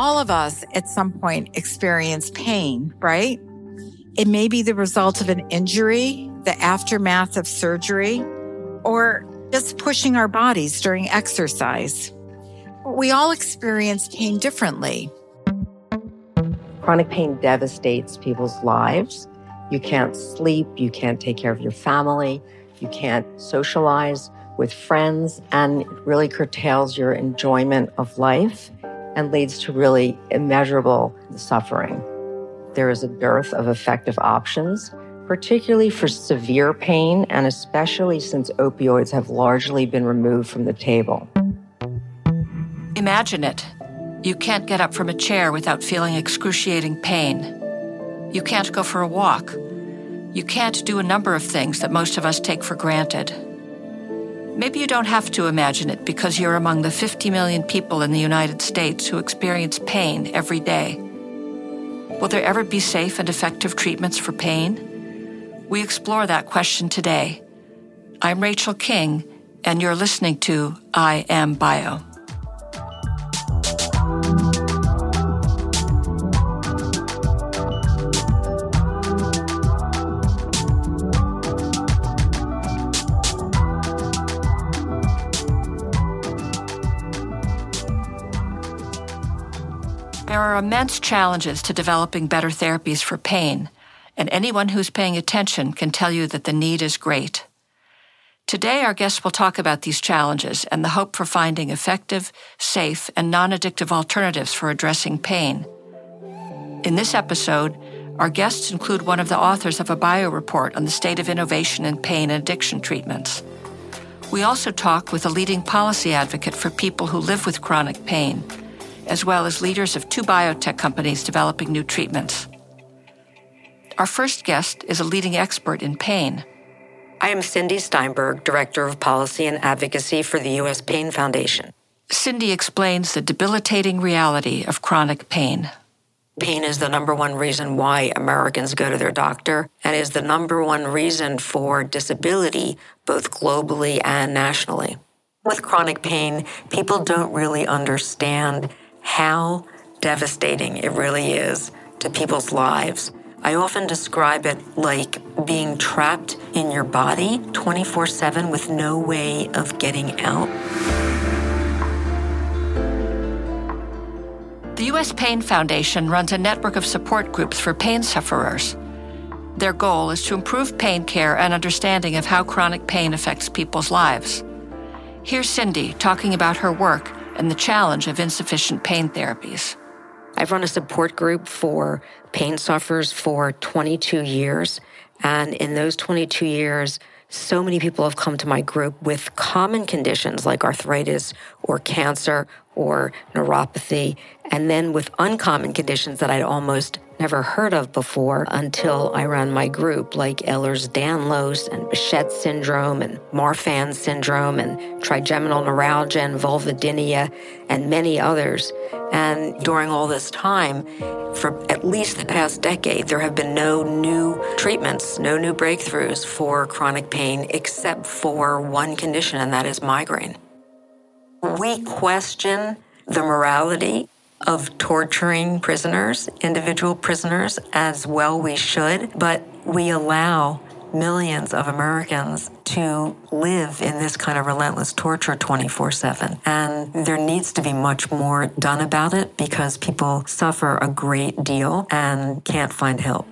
All of us at some point experience pain, right? It may be the result of an injury, the aftermath of surgery, or just pushing our bodies during exercise. We all experience pain differently. Chronic pain devastates people's lives. You can't sleep, you can't take care of your family, you can't socialize with friends, and it really curtails your enjoyment of life and leads to really immeasurable suffering. There is a dearth of effective options, particularly for severe pain, and especially since opioids have largely been removed from the table. Imagine it. You can't get up from a chair without feeling excruciating pain. You can't go for a walk. You can't do a number of things that most of us take for granted. Maybe you don't have to imagine it because you're among the 50 million people in the United States who experience pain every day. Will there ever be safe and effective treatments for pain? We explore that question today. I'm Rachel King, and you're listening to I Am Bio. Immense challenges to developing better therapies for pain, and anyone who's paying attention can tell you that the need is great. Today, our guests will talk about these challenges and the hope for finding effective, safe, and non addictive alternatives for addressing pain. In this episode, our guests include one of the authors of a bio report on the state of innovation in pain and addiction treatments. We also talk with a leading policy advocate for people who live with chronic pain as well as leaders of two biotech companies developing new treatments. Our first guest is a leading expert in pain. I am Cindy Steinberg, Director of Policy and Advocacy for the U.S. Pain Foundation. Cindy explains the debilitating reality of chronic pain. Pain is the number one reason why Americans go to their doctor and is the number one reason for disability, both globally and nationally. With chronic pain, people don't really understand how devastating it really is to people's lives. I often describe it like being trapped in your body 24 7 with no way of getting out. The U.S. Pain Foundation runs a network of support groups for pain sufferers. Their goal is to improve pain care and understanding of how chronic pain affects people's lives. Here's Cindy talking about her work and the challenge of insufficient pain therapies. I've run a support group for pain sufferers for 22 years. And in those 22 years, so many people have come to my group with common conditions like arthritis or cancer or neuropathy, and then with uncommon conditions that I'd almost never heard of before until I ran my group, like Ehlers-Danlos and Behçet syndrome and Marfan syndrome and trigeminal neuralgia and vulvodynia and many others. And during all this time, for at least the past decade, there have been no new treatments, no new breakthroughs for chronic pain except for one condition, and that is migraine. We question the morality of torturing prisoners, individual prisoners, as well we should, but we allow millions of Americans to live in this kind of relentless torture 24 7. And there needs to be much more done about it because people suffer a great deal and can't find help.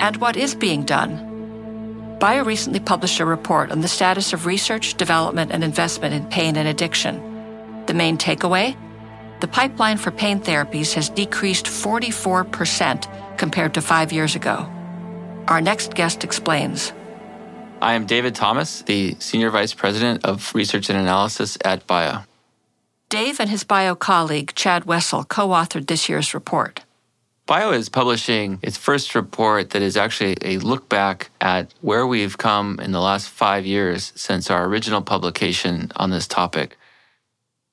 And what is being done? Bio recently published a report on the status of research, development, and investment in pain and addiction. The main takeaway? The pipeline for pain therapies has decreased 44% compared to five years ago. Our next guest explains. I am David Thomas, the Senior Vice President of Research and Analysis at Bio. Dave and his bio colleague, Chad Wessel, co authored this year's report. Bio is publishing its first report that is actually a look back at where we've come in the last five years since our original publication on this topic.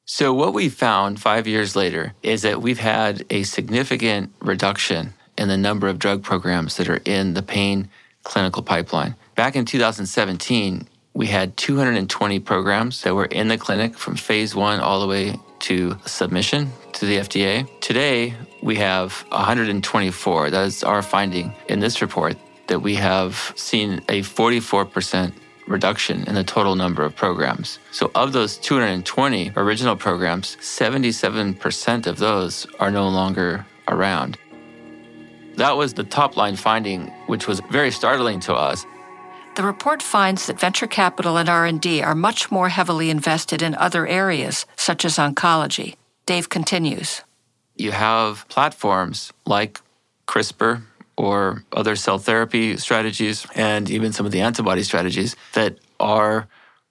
So, what we found five years later is that we've had a significant reduction in the number of drug programs that are in the pain clinical pipeline. Back in 2017, we had 220 programs that were in the clinic from phase one all the way to submission to the FDA. Today, we have 124. That is our finding in this report that we have seen a 44% reduction in the total number of programs. So, of those 220 original programs, 77% of those are no longer around. That was the top line finding, which was very startling to us. The report finds that venture capital and R&D are much more heavily invested in other areas such as oncology. Dave continues. You have platforms like CRISPR or other cell therapy strategies and even some of the antibody strategies that are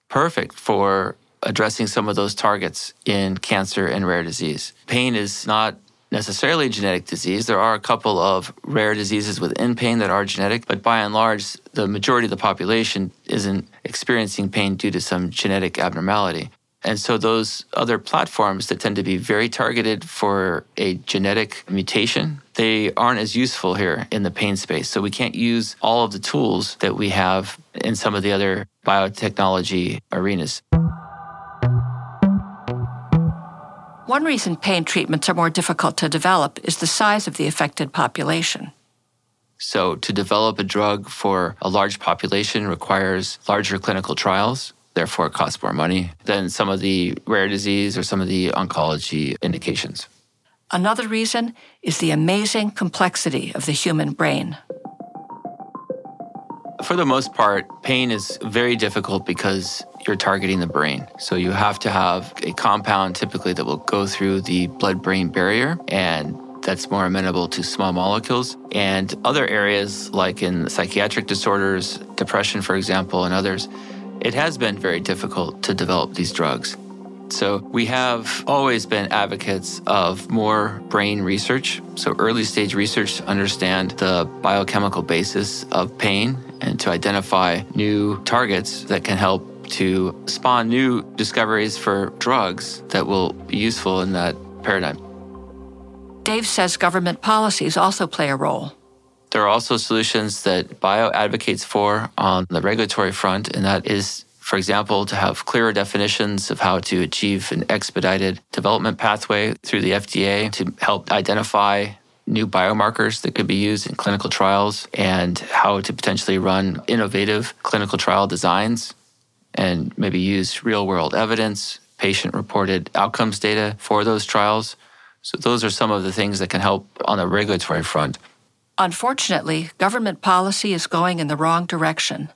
perfect for addressing some of those targets in cancer and rare disease. Pain is not necessarily a genetic disease. There are a couple of rare diseases within pain that are genetic, but by and large, the majority of the population isn't experiencing pain due to some genetic abnormality. And so those other platforms that tend to be very targeted for a genetic mutation, they aren't as useful here in the pain space. So we can't use all of the tools that we have in some of the other biotechnology arenas. One reason pain treatments are more difficult to develop is the size of the affected population. So, to develop a drug for a large population requires larger clinical trials. Therefore, it costs more money than some of the rare disease or some of the oncology indications. Another reason is the amazing complexity of the human brain. For the most part, pain is very difficult because you're targeting the brain. So you have to have a compound typically that will go through the blood brain barrier and that's more amenable to small molecules. And other areas, like in psychiatric disorders, depression, for example, and others, it has been very difficult to develop these drugs. So, we have always been advocates of more brain research. So, early stage research to understand the biochemical basis of pain and to identify new targets that can help to spawn new discoveries for drugs that will be useful in that paradigm. Dave says government policies also play a role. There are also solutions that bio advocates for on the regulatory front, and that is, for example, to have clearer definitions of how to achieve an expedited development pathway through the FDA to help identify new biomarkers that could be used in clinical trials and how to potentially run innovative clinical trial designs and maybe use real world evidence, patient reported outcomes data for those trials. So, those are some of the things that can help on the regulatory front. Unfortunately, government policy is going in the wrong direction.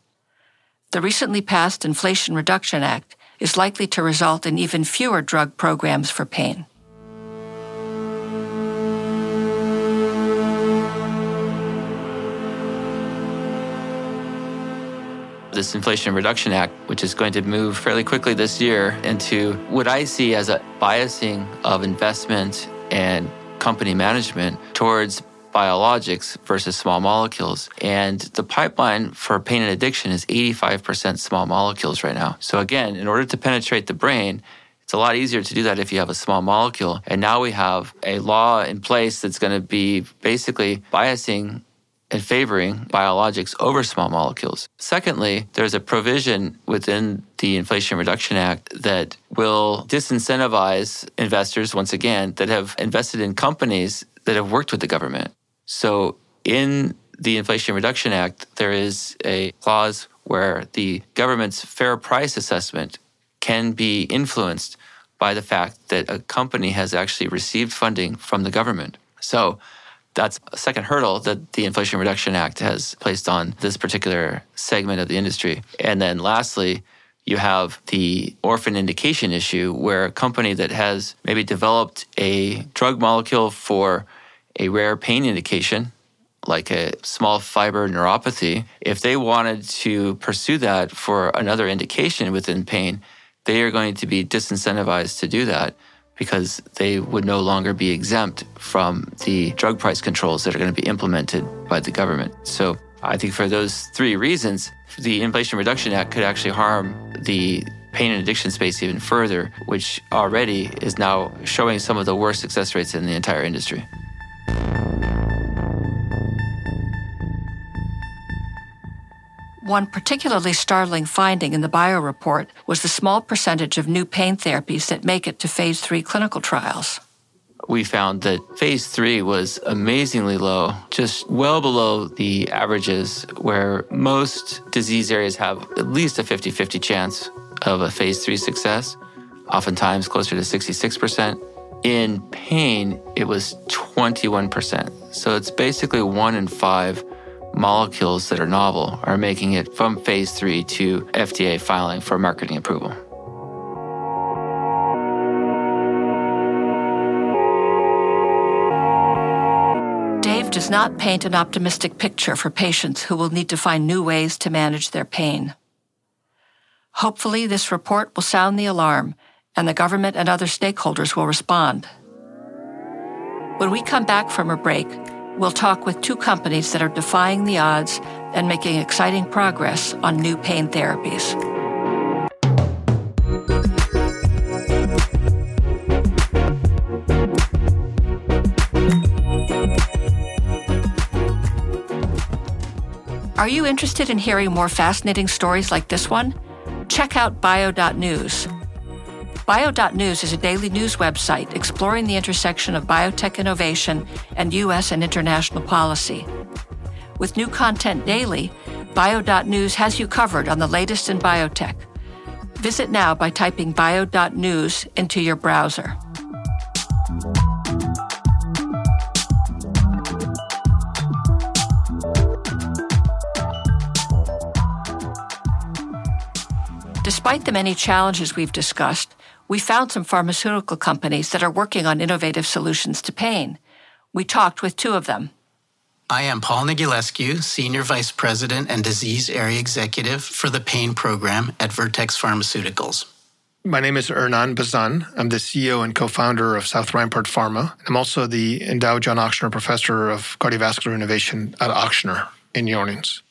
The recently passed Inflation Reduction Act is likely to result in even fewer drug programs for pain. This Inflation Reduction Act, which is going to move fairly quickly this year into what I see as a biasing of investment and company management towards biologics versus small molecules. And the pipeline for pain and addiction is 85% small molecules right now. So, again, in order to penetrate the brain, it's a lot easier to do that if you have a small molecule. And now we have a law in place that's going to be basically biasing and favoring biologics over small molecules. Secondly, there's a provision within the Inflation Reduction Act that will disincentivize investors, once again, that have invested in companies that have worked with the government. So in the Inflation Reduction Act, there is a clause where the government's fair price assessment can be influenced by the fact that a company has actually received funding from the government. So that's a second hurdle that the Inflation Reduction Act has placed on this particular segment of the industry. And then lastly, you have the orphan indication issue where a company that has maybe developed a drug molecule for a rare pain indication, like a small fiber neuropathy, if they wanted to pursue that for another indication within pain, they are going to be disincentivized to do that because they would no longer be exempt from the drug price controls that are going to be implemented by the government. So I think for those three reasons, the Inflation Reduction Act could actually harm the pain and addiction space even further, which already is now showing some of the worst success rates in the entire industry. One particularly startling finding in the bio report was the small percentage of new pain therapies that make it to phase three clinical trials. We found that phase three was amazingly low, just well below the averages, where most disease areas have at least a 50 50 chance of a phase three success, oftentimes closer to 66%. In pain, it was 21%. So it's basically one in five molecules that are novel are making it from phase three to FDA filing for marketing approval. Dave does not paint an optimistic picture for patients who will need to find new ways to manage their pain. Hopefully, this report will sound the alarm and the government and other stakeholders will respond. When we come back from a break, we'll talk with two companies that are defying the odds and making exciting progress on new pain therapies. Are you interested in hearing more fascinating stories like this one? Check out bio.news. Bio.news is a daily news website exploring the intersection of biotech innovation and U.S. and international policy. With new content daily, Bio.news has you covered on the latest in biotech. Visit now by typing bio.news into your browser. Despite the many challenges we've discussed, we found some pharmaceutical companies that are working on innovative solutions to pain. We talked with two of them. I am Paul Negulescu, Senior Vice President and Disease Area Executive for the Pain Program at Vertex Pharmaceuticals. My name is Hernan Bazan. I'm the CEO and co founder of South Rampart Pharma. I'm also the endowed John Ochsner Professor of Cardiovascular Innovation at Ochsner in New Orleans.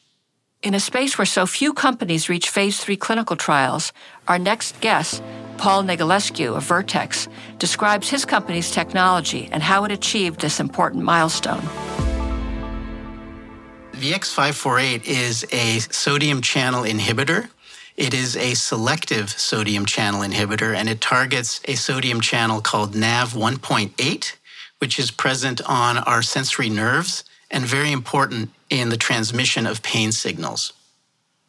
In a space where so few companies reach phase three clinical trials, our next guest Paul Negulescu of Vertex describes his company's technology and how it achieved this important milestone. VX548 is a sodium channel inhibitor. It is a selective sodium channel inhibitor and it targets a sodium channel called NAV 1.8, which is present on our sensory nerves and very important in the transmission of pain signals.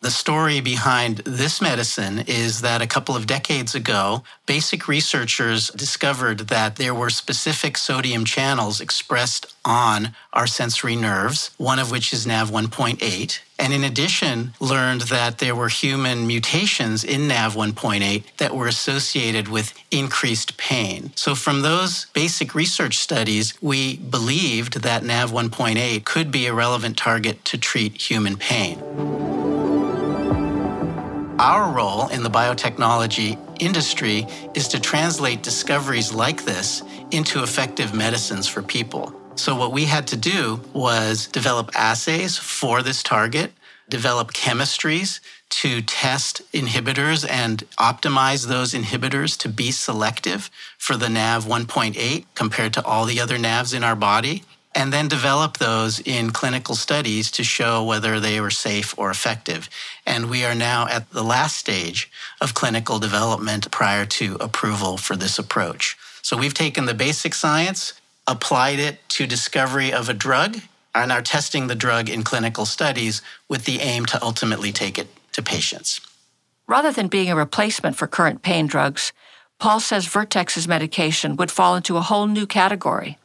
The story behind this medicine is that a couple of decades ago, basic researchers discovered that there were specific sodium channels expressed on our sensory nerves, one of which is NAV 1.8. And in addition, learned that there were human mutations in NAV 1.8 that were associated with increased pain. So, from those basic research studies, we believed that NAV 1.8 could be a relevant target to treat human pain. Our role in the biotechnology industry is to translate discoveries like this into effective medicines for people. So, what we had to do was develop assays for this target, develop chemistries to test inhibitors and optimize those inhibitors to be selective for the NAV 1.8 compared to all the other NAVs in our body and then develop those in clinical studies to show whether they were safe or effective. And we are now at the last stage of clinical development prior to approval for this approach. So we've taken the basic science, applied it to discovery of a drug, and are testing the drug in clinical studies with the aim to ultimately take it to patients. Rather than being a replacement for current pain drugs, Paul says Vertex's medication would fall into a whole new category.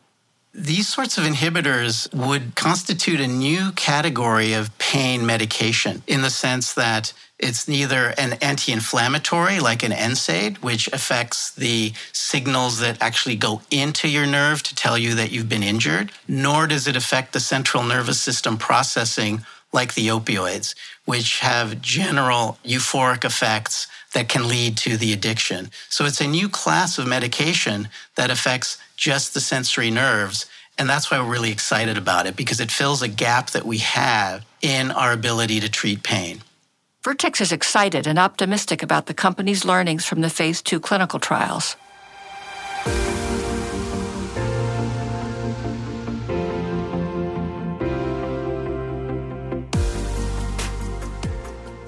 These sorts of inhibitors would constitute a new category of pain medication in the sense that it's neither an anti inflammatory like an NSAID, which affects the signals that actually go into your nerve to tell you that you've been injured, nor does it affect the central nervous system processing like the opioids, which have general euphoric effects that can lead to the addiction. So it's a new class of medication that affects just the sensory nerves. And that's why we're really excited about it because it fills a gap that we have in our ability to treat pain. Vertex is excited and optimistic about the company's learnings from the phase two clinical trials.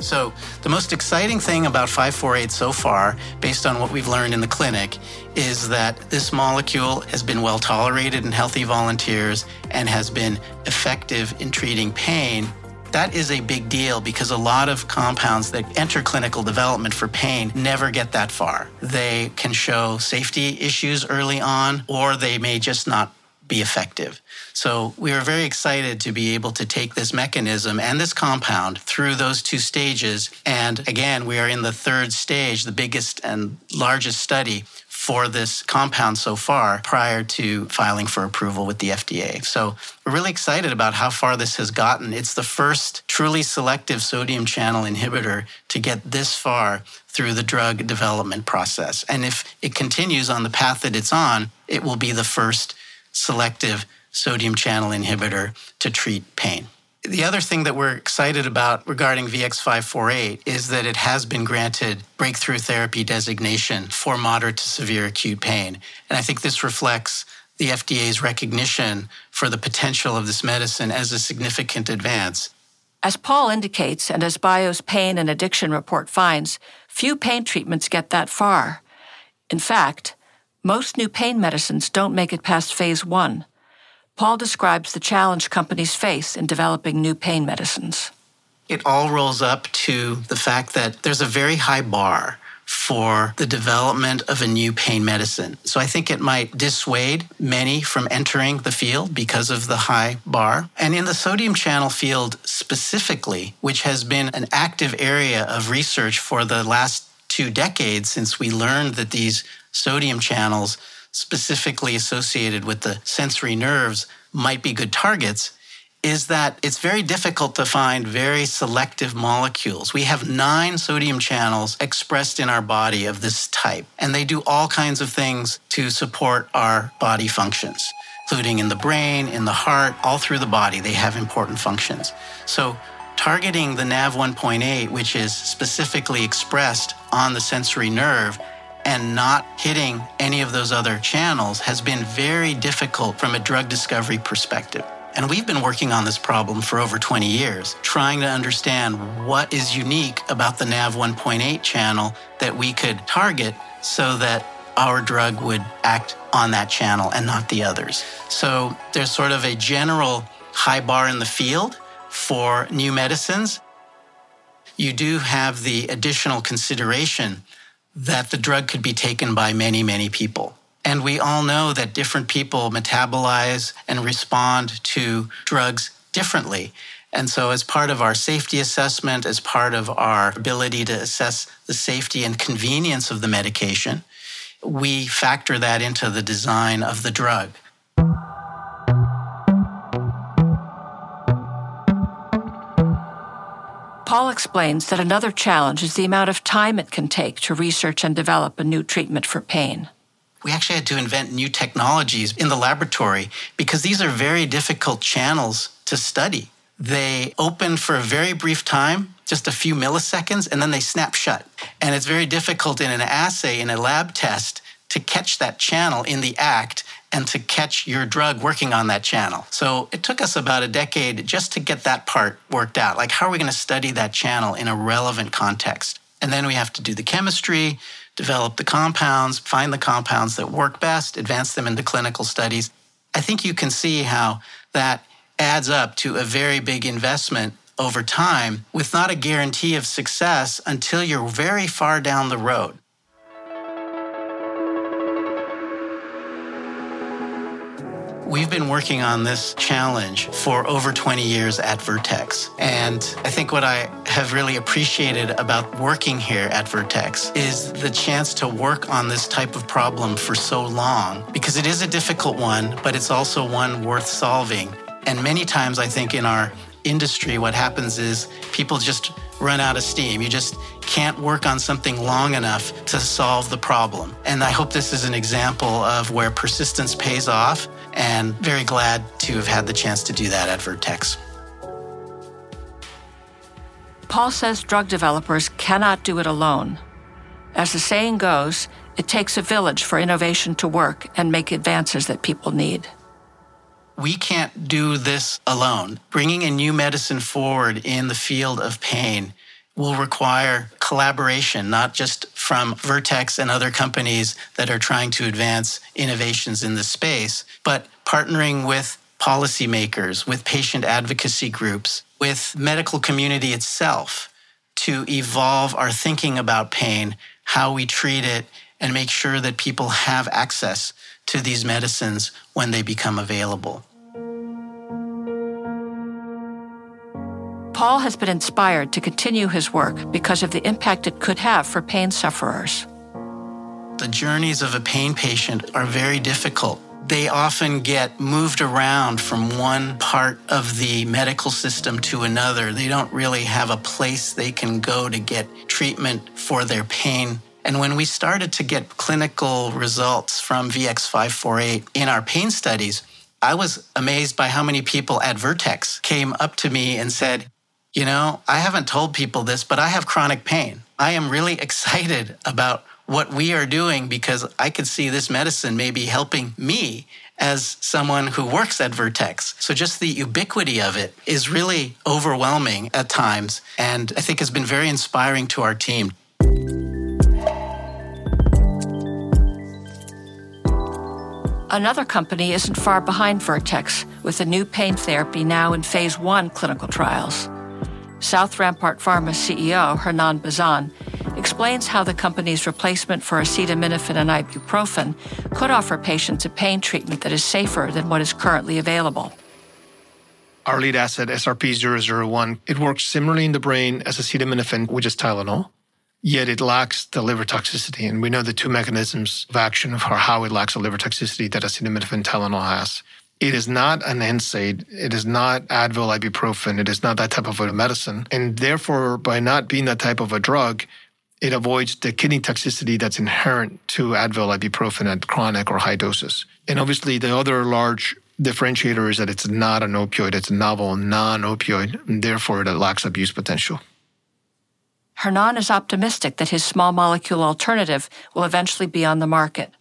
So, the most exciting thing about 548 so far, based on what we've learned in the clinic, is that this molecule has been well tolerated in healthy volunteers and has been effective in treating pain. That is a big deal because a lot of compounds that enter clinical development for pain never get that far. They can show safety issues early on, or they may just not be effective. So we are very excited to be able to take this mechanism and this compound through those two stages. And again, we are in the third stage, the biggest and largest study for this compound so far prior to filing for approval with the FDA. So we're really excited about how far this has gotten. It's the first truly selective sodium channel inhibitor to get this far through the drug development process. And if it continues on the path that it's on, it will be the first selective sodium channel inhibitor to treat pain. The other thing that we're excited about regarding VX548 is that it has been granted breakthrough therapy designation for moderate to severe acute pain. And I think this reflects the FDA's recognition for the potential of this medicine as a significant advance. As Paul indicates, and as BIO's pain and addiction report finds, few pain treatments get that far. In fact, most new pain medicines don't make it past phase one. Paul describes the challenge companies face in developing new pain medicines. It all rolls up to the fact that there's a very high bar for the development of a new pain medicine. So I think it might dissuade many from entering the field because of the high bar. And in the sodium channel field specifically, which has been an active area of research for the last two decades since we learned that these sodium channels specifically associated with the sensory nerves might be good targets is that it's very difficult to find very selective molecules. We have nine sodium channels expressed in our body of this type, and they do all kinds of things to support our body functions, including in the brain, in the heart, all through the body. They have important functions. So, targeting the NAV 1.8, which is specifically expressed on the sensory nerve, and not hitting any of those other channels has been very difficult from a drug discovery perspective. And we've been working on this problem for over 20 years, trying to understand what is unique about the NAV 1.8 channel that we could target so that our drug would act on that channel and not the others. So there's sort of a general high bar in the field for new medicines. You do have the additional consideration that the drug could be taken by many, many people. And we all know that different people metabolize and respond to drugs differently. And so, as part of our safety assessment, as part of our ability to assess the safety and convenience of the medication, we factor that into the design of the drug. Paul explains that another challenge is the amount of time it can take to research and develop a new treatment for pain. We actually had to invent new technologies in the laboratory because these are very difficult channels to study. They open for a very brief time, just a few milliseconds, and then they snap shut. And it's very difficult in an assay, in a lab test, to catch that channel in the act and to catch your drug working on that channel. So it took us about a decade just to get that part worked out. Like, how are we going to study that channel in a relevant context? And then we have to do the chemistry, develop the compounds, find the compounds that work best, advance them into clinical studies. I think you can see how that adds up to a very big investment over time with not a guarantee of success until you're very far down the road. We've been working on this challenge for over 20 years at Vertex. And I think what I have really appreciated about working here at Vertex is the chance to work on this type of problem for so long because it is a difficult one, but it's also one worth solving. And many times, I think, in our industry, what happens is people just run out of steam. You just can't work on something long enough to solve the problem. And I hope this is an example of where persistence pays off and very glad to have had the chance to do that at Vertex. Paul says drug developers cannot do it alone. As the saying goes, it takes a village for innovation to work and make advances that people need. We can't do this alone. Bringing a new medicine forward in the field of pain will require collaboration, not just from Vertex and other companies that are trying to advance innovations in the space, but partnering with policymakers, with patient advocacy groups, with medical community itself to evolve our thinking about pain, how we treat it, and make sure that people have access to these medicines when they become available. Paul has been inspired to continue his work because of the impact it could have for pain sufferers. The journeys of a pain patient are very difficult. They often get moved around from one part of the medical system to another. They don't really have a place they can go to get treatment for their pain. And when we started to get clinical results from VX548 in our pain studies, I was amazed by how many people at Vertex came up to me and said, You know, I haven't told people this, but I have chronic pain. I am really excited about what we are doing because I could see this medicine maybe helping me as someone who works at Vertex. So just the ubiquity of it is really overwhelming at times and I think has been very inspiring to our team. Another company isn't far behind Vertex with a new pain therapy now in phase 1 clinical trials. South Rampart Pharma CEO Hernan Bazan explains how the company's replacement for acetaminophen and ibuprofen could offer patients a pain treatment that is safer than what is currently available. Our lead asset, SRP-001, it works similarly in the brain as acetaminophen, which is Tylenol, yet it lacks the liver toxicity. And we know the two mechanisms of action for how it lacks the liver toxicity that acetaminophen Tylenol has. It is not an NSAID. It is not Advil, ibuprofen. It is not that type of a medicine. And therefore, by not being that type of a drug, it avoids the kidney toxicity that's inherent to Advil, ibuprofen at chronic or high doses. And obviously, the other large differentiator is that it's not an opioid. It's a novel non-opioid, and therefore it lacks abuse potential. Hernan is optimistic that his small molecule alternative will eventually be on the market.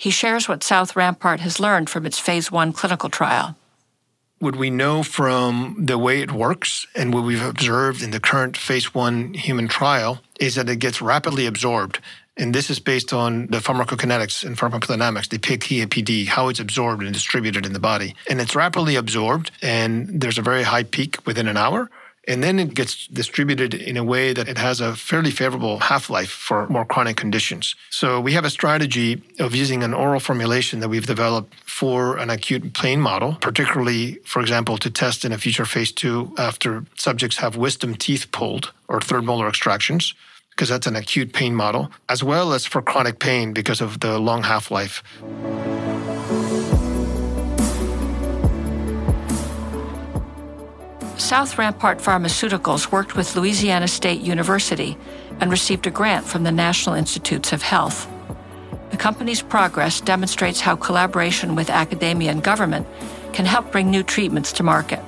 He shares what South Rampart has learned from its phase one clinical trial what we know from the way it works and what we've observed in the current phase one human trial is that it gets rapidly absorbed. And this is based on the pharmacokinetics and pharmacodynamics, the PK/PD, how it's absorbed and distributed in the body. And it's rapidly absorbed, and there's a very high peak within an hour. And then it gets distributed in a way that it has a fairly favorable half life for more chronic conditions. So we have a strategy of using an oral formulation that we've developed for an acute pain model, particularly, for example, to test in a future phase two after subjects have wisdom teeth pulled or third molar extractions because that's an acute pain model, as well as for chronic pain because of the long half life. South Rampart Pharmaceuticals worked with Louisiana State University and received a grant from the National Institutes of Health. The company's progress demonstrates how collaboration with academia and government can help bring new treatments to market.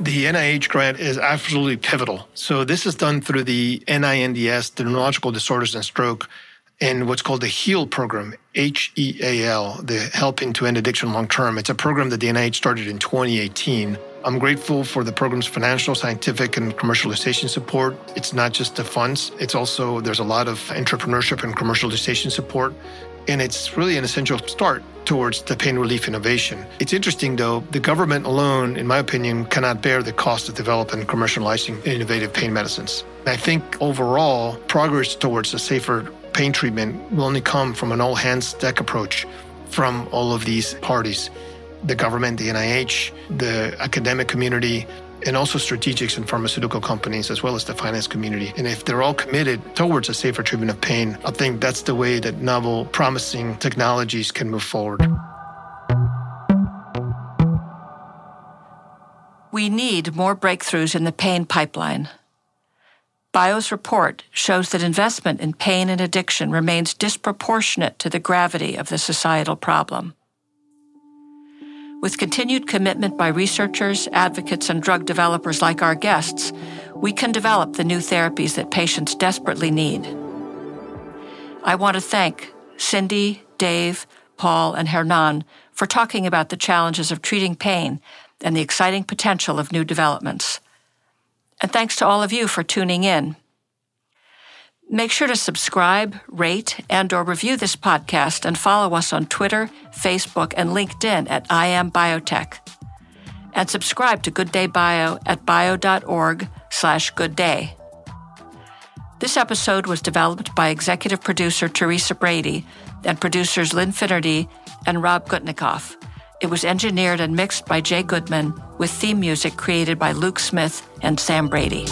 The NIH grant is absolutely pivotal. So, this is done through the NINDS, the Neurological Disorders and Stroke, and what's called the HEAL program, H E A L, the Helping to End Addiction Long Term. It's a program that the NIH started in 2018. I'm grateful for the program's financial, scientific, and commercialization support. It's not just the funds, it's also, there's a lot of entrepreneurship and commercialization support. And it's really an essential start towards the pain relief innovation. It's interesting, though, the government alone, in my opinion, cannot bear the cost of developing and commercializing innovative pain medicines. And I think overall, progress towards a safer pain treatment will only come from an all hands deck approach from all of these parties the government, the NIH, the academic community, and also strategics and pharmaceutical companies, as well as the finance community. And if they're all committed towards a safer treatment of pain, I think that's the way that novel, promising technologies can move forward. We need more breakthroughs in the pain pipeline. BIO's report shows that investment in pain and addiction remains disproportionate to the gravity of the societal problem. With continued commitment by researchers, advocates, and drug developers like our guests, we can develop the new therapies that patients desperately need. I want to thank Cindy, Dave, Paul, and Hernan for talking about the challenges of treating pain and the exciting potential of new developments. And thanks to all of you for tuning in. Make sure to subscribe, rate, and or review this podcast and follow us on Twitter, Facebook, and LinkedIn at I Am Biotech. And subscribe to Good Day Bio at bio.org slash good day. This episode was developed by executive producer Teresa Brady and producers Lynn Finnerty and Rob Gutnikoff. It was engineered and mixed by Jay Goodman with theme music created by Luke Smith and Sam Brady.